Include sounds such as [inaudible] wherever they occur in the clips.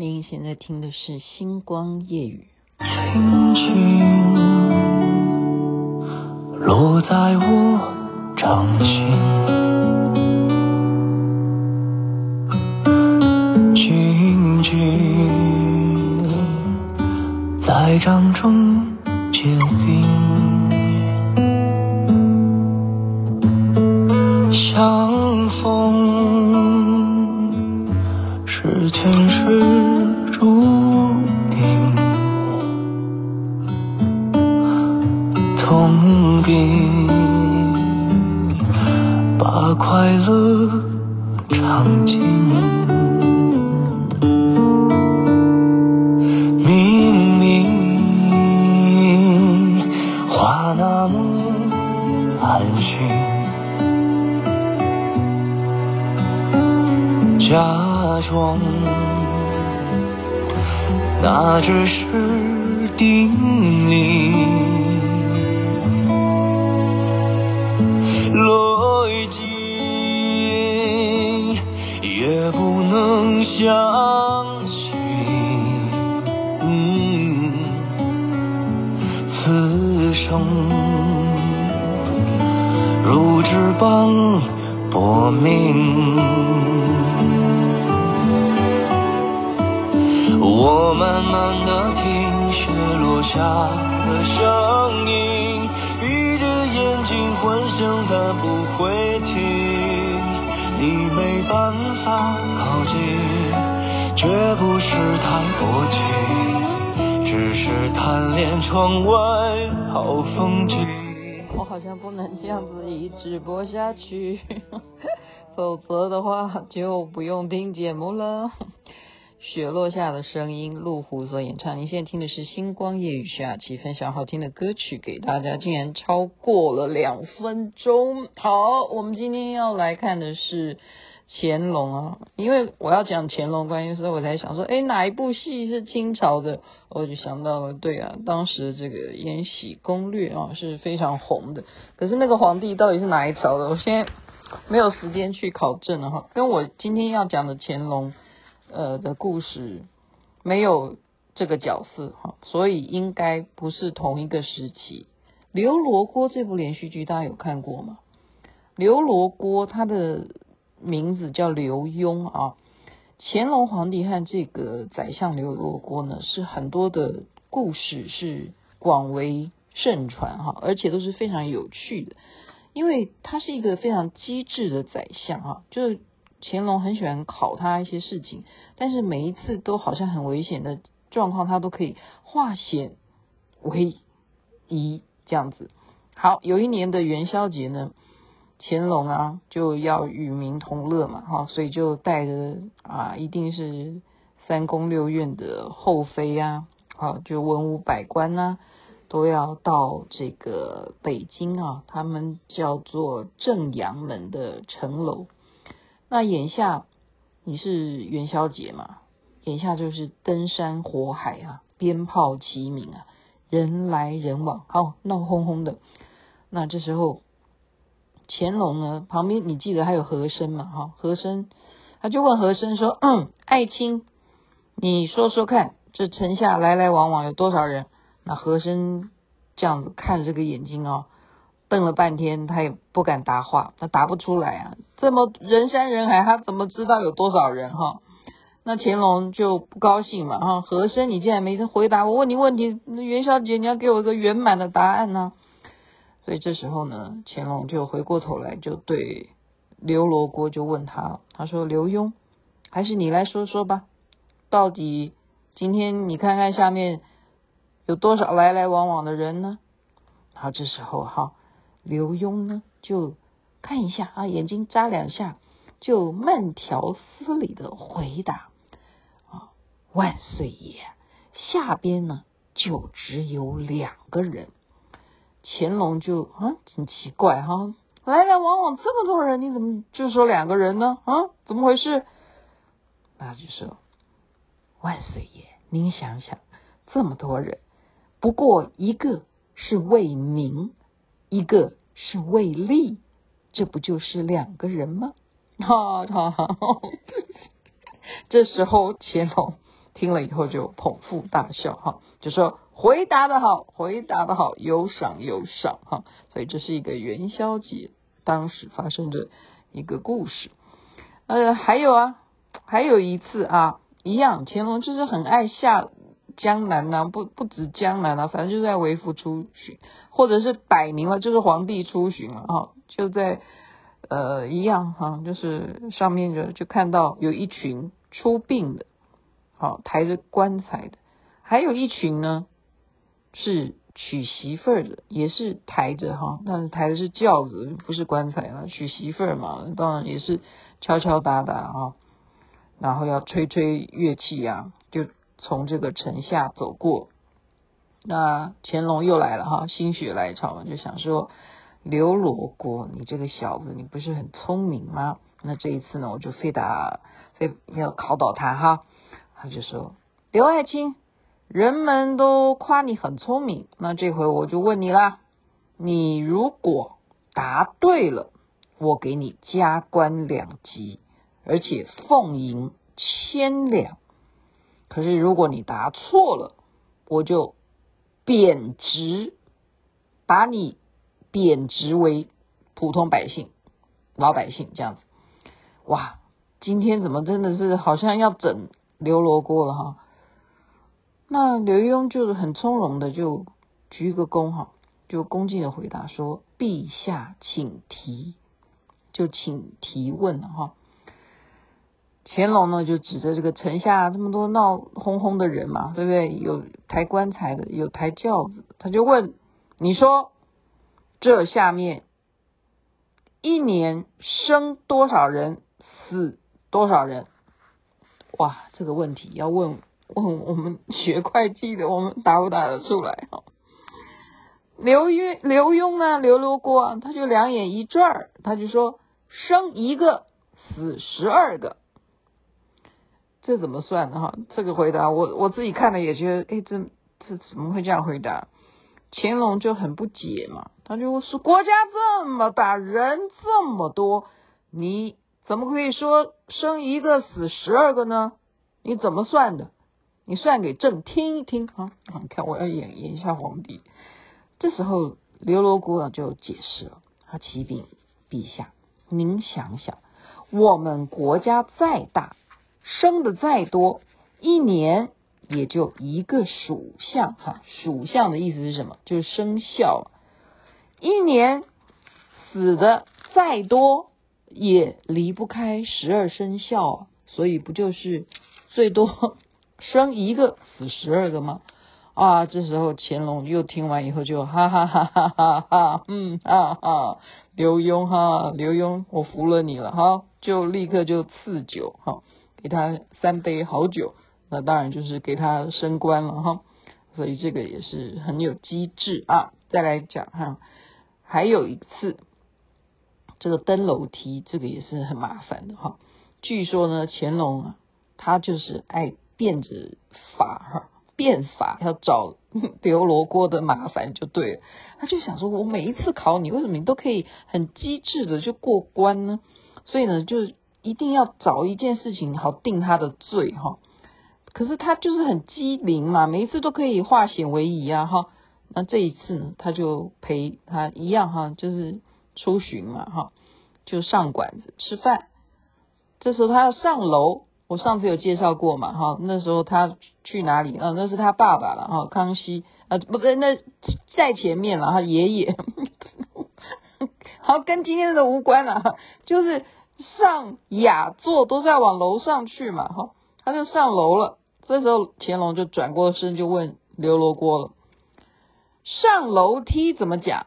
您现在听的是《星光夜雨》。轻轻落在我掌心，静静在掌中结冰，那只是叮咛。泪尽也不能相信，嗯，此生如纸般薄命。我慢慢地听雪落下的声音。闭着眼睛幻想它不会停，你没办法靠近，绝不是太薄情，只是贪恋窗外好风景。我好像不能这样子一直播下去，[laughs] 否则的话就不用听节目了。雪落下的声音，路虎所演唱。您现在听的是《星光夜雨》，徐雅琪分享好听的歌曲给大家，竟然超过了两分钟。好，我们今天要来看的是乾隆啊，因为我要讲乾隆关系，所以我才想说，哎，哪一部戏是清朝的？我就想到了，对啊，当时这个《延禧攻略》啊是非常红的。可是那个皇帝到底是哪一朝的？我现在没有时间去考证了哈。跟我今天要讲的乾隆。呃的故事没有这个角色哈，所以应该不是同一个时期。刘罗锅这部连续剧大家有看过吗？刘罗锅他的名字叫刘墉啊。乾隆皇帝和这个宰相刘罗锅呢，是很多的故事是广为盛传哈，而且都是非常有趣的，因为他是一个非常机智的宰相哈，就是。乾隆很喜欢考他一些事情，但是每一次都好像很危险的状况，他都可以化险为夷这样子。好，有一年的元宵节呢，乾隆啊就要与民同乐嘛，哈，所以就带着啊，一定是三宫六院的后妃啊，啊，就文武百官呐，都要到这个北京啊，他们叫做正阳门的城楼。那眼下你是元宵节嘛？眼下就是灯山火海啊，鞭炮齐鸣啊，人来人往，好闹哄哄的。那这时候乾隆呢，旁边你记得还有和珅嘛？哈，和珅他就问和珅说：“嗯，爱卿，你说说看，这城下来来往往有多少人？”那和珅这样子看着这个眼睛哦。瞪了半天，他也不敢答话，他答不出来啊！这么人山人海，他怎么知道有多少人哈？那乾隆就不高兴嘛哈！和珅，你竟然没回答我问你问题，那元宵节你要给我一个圆满的答案呢？所以这时候呢，乾隆就回过头来，就对刘罗锅就问他，他说：“刘墉，还是你来说说吧，到底今天你看看下面有多少来来往往的人呢？”好，这时候哈。刘墉呢，就看一下啊，眼睛眨两下，就慢条斯理的回答啊，万岁爷，下边呢就只有两个人。乾隆就啊，很奇怪哈，来来往往这么多人，你怎么就说两个人呢？啊，怎么回事？那就说，万岁爷，您想想，这么多人，不过一个是为民。一个是为利，这不就是两个人吗？哈哈哈！这时候乾隆听了以后就捧腹大笑哈，就说回答的好，回答的好，有赏有赏哈。所以这是一个元宵节当时发生的一个故事。呃，还有啊，还有一次啊，一样，乾隆就是很爱下江南呐、啊，不不止江南啊，反正就在微服出巡，或者是摆明了就是皇帝出巡了哈，就在呃一样哈，就是上面就就看到有一群出殡的。好，抬着棺材的，还有一群呢，是娶媳妇儿的，也是抬着哈，但是抬的是轿子，不是棺材啊。娶媳妇儿嘛，当然也是敲敲打打啊，然后要吹吹乐器啊，从这个城下走过。那乾隆又来了哈，心血来潮嘛，就想说刘罗锅，你这个小子，你不是很聪明吗？那这一次呢，我就非打非要考倒他哈。他就说：“刘爱卿，人们都夸你很聪明，那这回我就问你啦，你如果答对了，我给你加官两级，而且俸银千两；可是如果你答错了，我就贬值，把你贬值为普通百姓、老百姓这样子。哇，今天怎么真的是好像要整？”刘罗锅了哈，那刘墉就是很从容的就鞠个躬哈，就恭敬的回答说：“陛下请提，就请提问了哈。”乾隆呢就指着这个城下这么多闹哄哄的人嘛，对不对？有抬棺材的，有抬轿子，他就问：“你说这下面一年生多少人，死多少人？”哇，这个问题要问问我们学会计的，我们答不答得出来？哈，刘墉刘墉啊，刘罗锅，他就两眼一转，他就说：生一个，死十二个，这怎么算的哈？这个回答我我自己看了也觉得，哎，这这怎么会这样回答？乾隆就很不解嘛，他就说：国家这么大，人这么多，你。怎么可以说生一个死十二个呢？你怎么算的？你算给朕听一听啊！你看我要演演一下皇帝。这时候刘罗锅就解释了，他启禀陛下，您想想，我们国家再大，生的再多，一年也就一个属相哈。属相的意思是什么？就是生肖。一年死的再多。也离不开十二生肖，所以不就是最多生一个死十二个吗？[laughs] 啊，这时候乾隆又听完以后就哈哈哈哈哈哈，嗯哈哈，刘墉哈，刘墉，我服了你了哈，就立刻就赐酒哈，给他三杯好酒，那当然就是给他升官了哈，所以这个也是很有机智啊。再来讲哈，还有一次。这个登楼梯，这个也是很麻烦的哈。据说呢，乾隆啊，他就是爱变着法哈，变法要找刘罗锅的麻烦就对了。他就想说，我每一次考你，为什么你都可以很机智的就过关呢？所以呢，就一定要找一件事情好定他的罪哈。可是他就是很机灵嘛，每一次都可以化险为夷啊哈。那这一次呢，他就陪他一样哈，就是。出巡嘛，哈，就上馆子吃饭。这时候他要上楼，我上次有介绍过嘛，哈，那时候他去哪里？啊，那是他爸爸了，哈，康熙啊，不对，那在前面了，哈，爷爷。[laughs] 好，跟今天的无关了，就是上雅座都是要往楼上去嘛，哈，他就上楼了。这时候乾隆就转过身就问刘罗锅了：上楼梯怎么讲？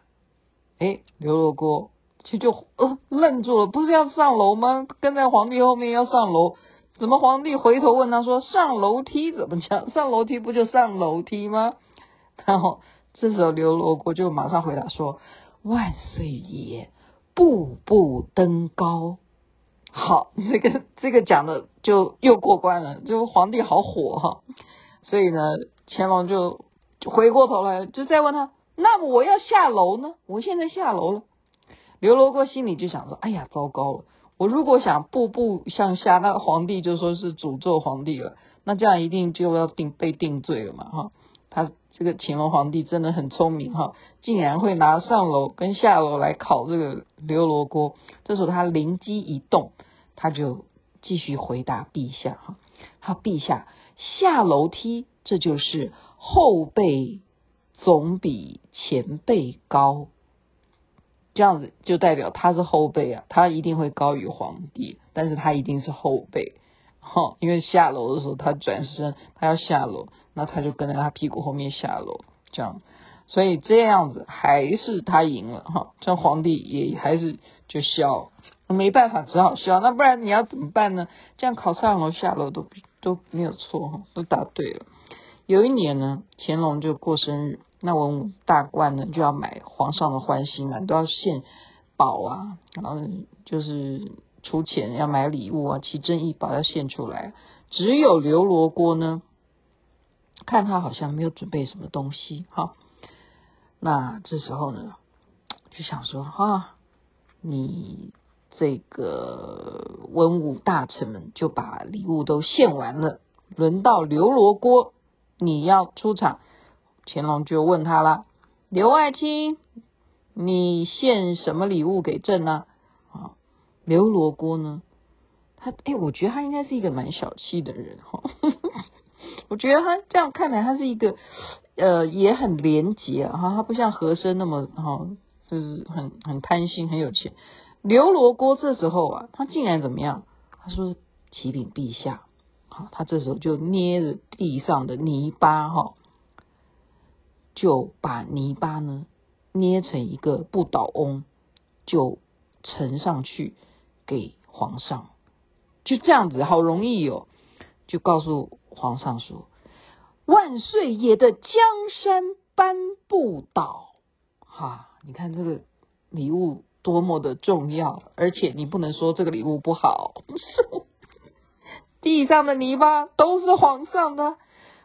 哎，刘罗锅就就呃愣住了，不是要上楼吗？跟在皇帝后面要上楼，怎么皇帝回头问他说上楼梯怎么讲？[laughs] 上楼梯不就上楼梯吗？然后这时候刘罗锅就马上回答说：“万岁爷，步步登高。”好，[laughs] 这个这个讲的就又过关了，就皇帝好火哈。所以呢，乾隆就回过头来就再问他。那么我要下楼呢？我现在下楼了。刘罗锅心里就想说：“哎呀，糟糕了！我如果想步步向下，那皇帝就说是诅咒皇帝了；那这样一定就要定被定罪了嘛哈。这个乾隆皇帝真的很聪明哈，竟然会拿上楼跟下楼来考这个刘罗锅。这时候他灵机一动，他就继续回答陛下哈，他陛下下楼梯，这就是后辈总比前辈高。这样子就代表他是后辈啊，他一定会高于皇帝，但是他一定是后辈，哈，因为下楼的时候他转身，他要下楼，那他就跟在他屁股后面下楼，这样，所以这样子还是他赢了，哈，这皇帝也还是就笑，没办法，只好笑，那不然你要怎么办呢？这样考上楼下楼都都没有错，哈，都答对了。有一年呢，乾隆就过生日。那文武大官呢，就要买皇上的欢心嘛，都要献宝啊，然后就是出钱要买礼物啊，奇珍异宝要献出来。只有刘罗锅呢，看他好像没有准备什么东西，哈。那这时候呢，就想说啊，你这个文武大臣们就把礼物都献完了，轮到刘罗锅，你要出场。乾隆就问他了：“刘爱卿，你献什么礼物给朕呢？”啊，刘罗锅呢？他哎，我觉得他应该是一个蛮小气的人哈。[laughs] 我觉得他这样看来，他是一个呃也很廉洁哈，他不像和珅那么哈，就是很很贪心，很有钱。刘罗锅这时候啊，他竟然怎么样？他说：“启禀陛下。”好，他这时候就捏着地上的泥巴哈。就把泥巴呢捏成一个不倒翁，就呈上去给皇上，就这样子，好容易哦。就告诉皇上说：“万岁爷的江山搬不倒。”哈，你看这个礼物多么的重要，而且你不能说这个礼物不好。[laughs] 地上的泥巴都是皇上的，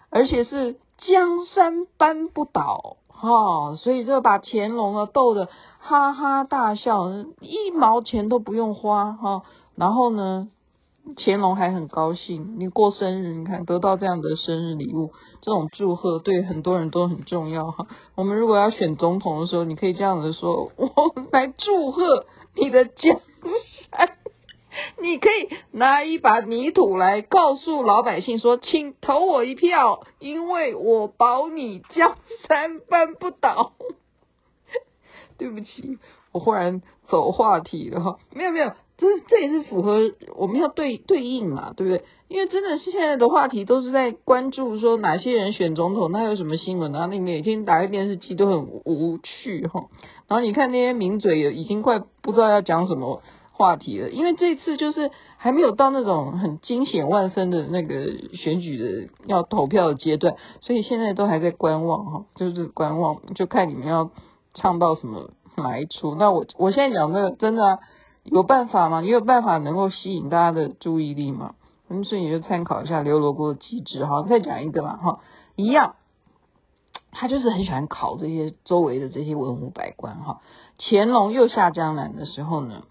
而且是。江山搬不倒，哦，所以就把乾隆啊逗得哈哈大笑，一毛钱都不用花，哈、哦，然后呢，乾隆还很高兴，你过生日，你看得到这样的生日礼物，这种祝贺对很多人都很重要，哈。我们如果要选总统的时候，你可以这样子说，我来祝贺你的江山。你可以拿一把泥土来告诉老百姓说，请投我一票，因为我保你江山搬不倒。[laughs] 对不起，我忽然走话题了哈。没有没有，这这也是符合我们要对对应嘛，对不对？因为真的是现在的话题都是在关注说哪些人选总统，那有什么新闻啊？你每天打开电视机都很无趣哈。然后你看那些名嘴也已经快不知道要讲什么。话题了，因为这次就是还没有到那种很惊险万分的那个选举的要投票的阶段，所以现在都还在观望哈，就是观望，就看你们要唱到什么哪一出。那我我现在讲这个真的，有办法吗？你有办法能够吸引大家的注意力吗？嗯，所以你就参考一下刘罗锅的机制哈。再讲一个嘛哈，一样，他就是很喜欢考这些周围的这些文武百官哈。乾隆又下江南的时候呢，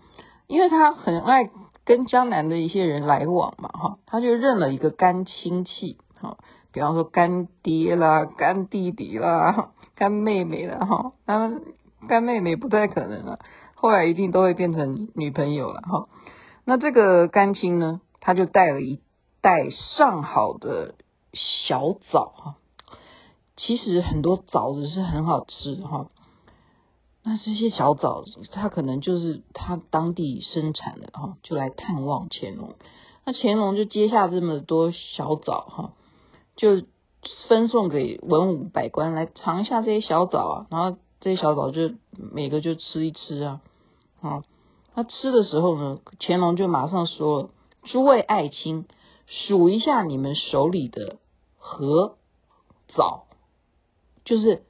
因为他很爱跟江南的一些人来往嘛，哈，他就认了一个干亲戚，哈，比方说干爹啦、干弟弟啦、干妹妹啦，哈，当然干妹妹不太可能了，后来一定都会变成女朋友了，哈。那这个干亲呢，他就带了一袋上好的小枣，哈，其实很多枣子是很好吃，哈。那这些小枣，他可能就是他当地生产的哈，就来探望乾隆。那乾隆就接下这么多小枣哈，就分送给文武百官来尝一下这些小枣啊。然后这些小枣就每个就吃一吃啊。啊，他吃的时候呢，乾隆就马上说：“诸位爱卿，数一下你们手里的禾枣，就是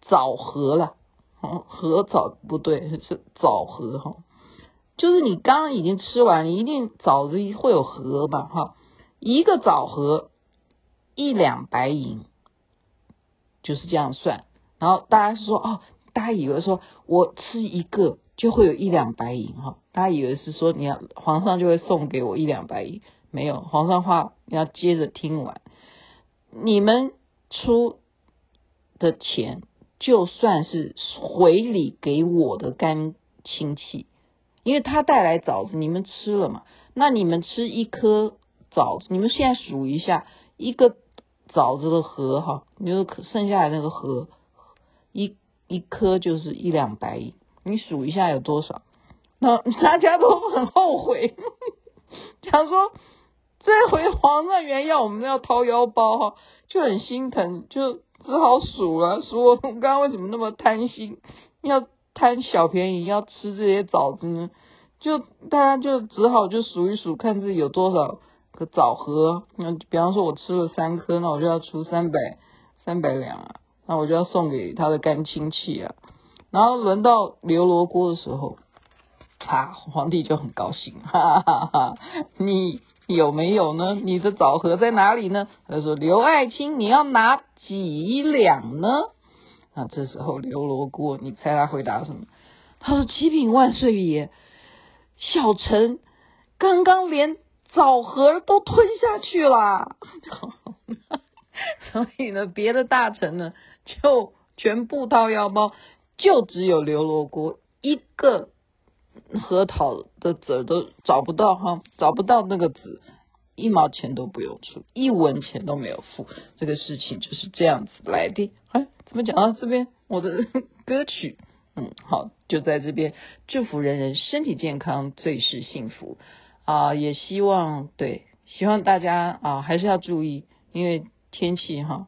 枣核了。”和枣不对，是枣核哈，就是你刚刚已经吃完，一定枣子会有核吧哈，一个枣核一两白银，就是这样算。然后大家是说哦，大家以为说我吃一个就会有一两白银哈，大家以为是说你要皇上就会送给我一两白银，没有，皇上话你要接着听完。你们出的钱，就算是回礼给我的干亲戚，因为他带来枣子，你们吃了嘛？那你们吃一颗枣子，你们现在数一下，一个枣子的核哈，你就剩下来那个核，一一颗就是一两白银，你数一下有多少？那大家都很后悔，[laughs] 讲说这回皇上原要我们要掏腰包哈，就很心疼，就只好数了，数我刚刚为什么那么贪心，要贪小便宜，要吃这些枣子呢？就大家就只好就数一数，看自己有多少个枣核。那比方说我吃了三颗，那我就要出三百三百两啊，那我就要送给他的干亲戚啊。然后轮到刘罗锅的时候。啊，皇帝就很高兴，哈哈哈哈！你有没有呢？你的枣核在哪里呢？他说：“刘爱卿，你要拿几两呢？”啊，这时候刘罗锅，你猜他回答什么？他说：“启禀万岁爷，小臣刚刚连枣核都吞下去了。[laughs] ”所以呢，别的大臣呢就全部掏腰包，就只有刘罗锅一个。核桃的籽都找不到哈，找不到那个籽，一毛钱都不用出，一文钱都没有付，这个事情就是这样子来的。哎，怎么讲到这边？我的歌曲，[laughs] 嗯，好，就在这边祝福人人身体健康，最是幸福啊！也希望对，希望大家啊还是要注意，因为天气哈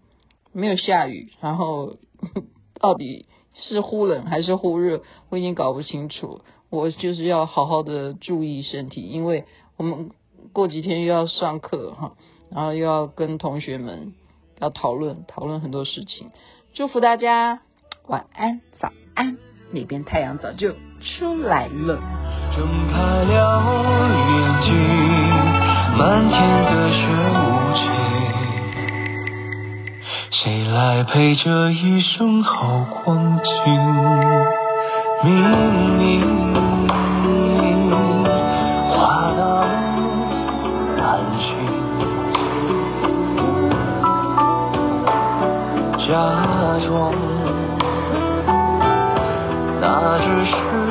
没有下雨，然后 [laughs] 到底是忽冷还是忽热，我已经搞不清楚。我就是要好好的注意身体，因为我们过几天又要上课哈，然后又要跟同学们要讨论讨论很多事情。祝福大家晚安早安，那边太阳早就出来了。睁开了眼睛，满天的雪无情，谁来陪这一生好光景？明明。装，那只是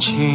光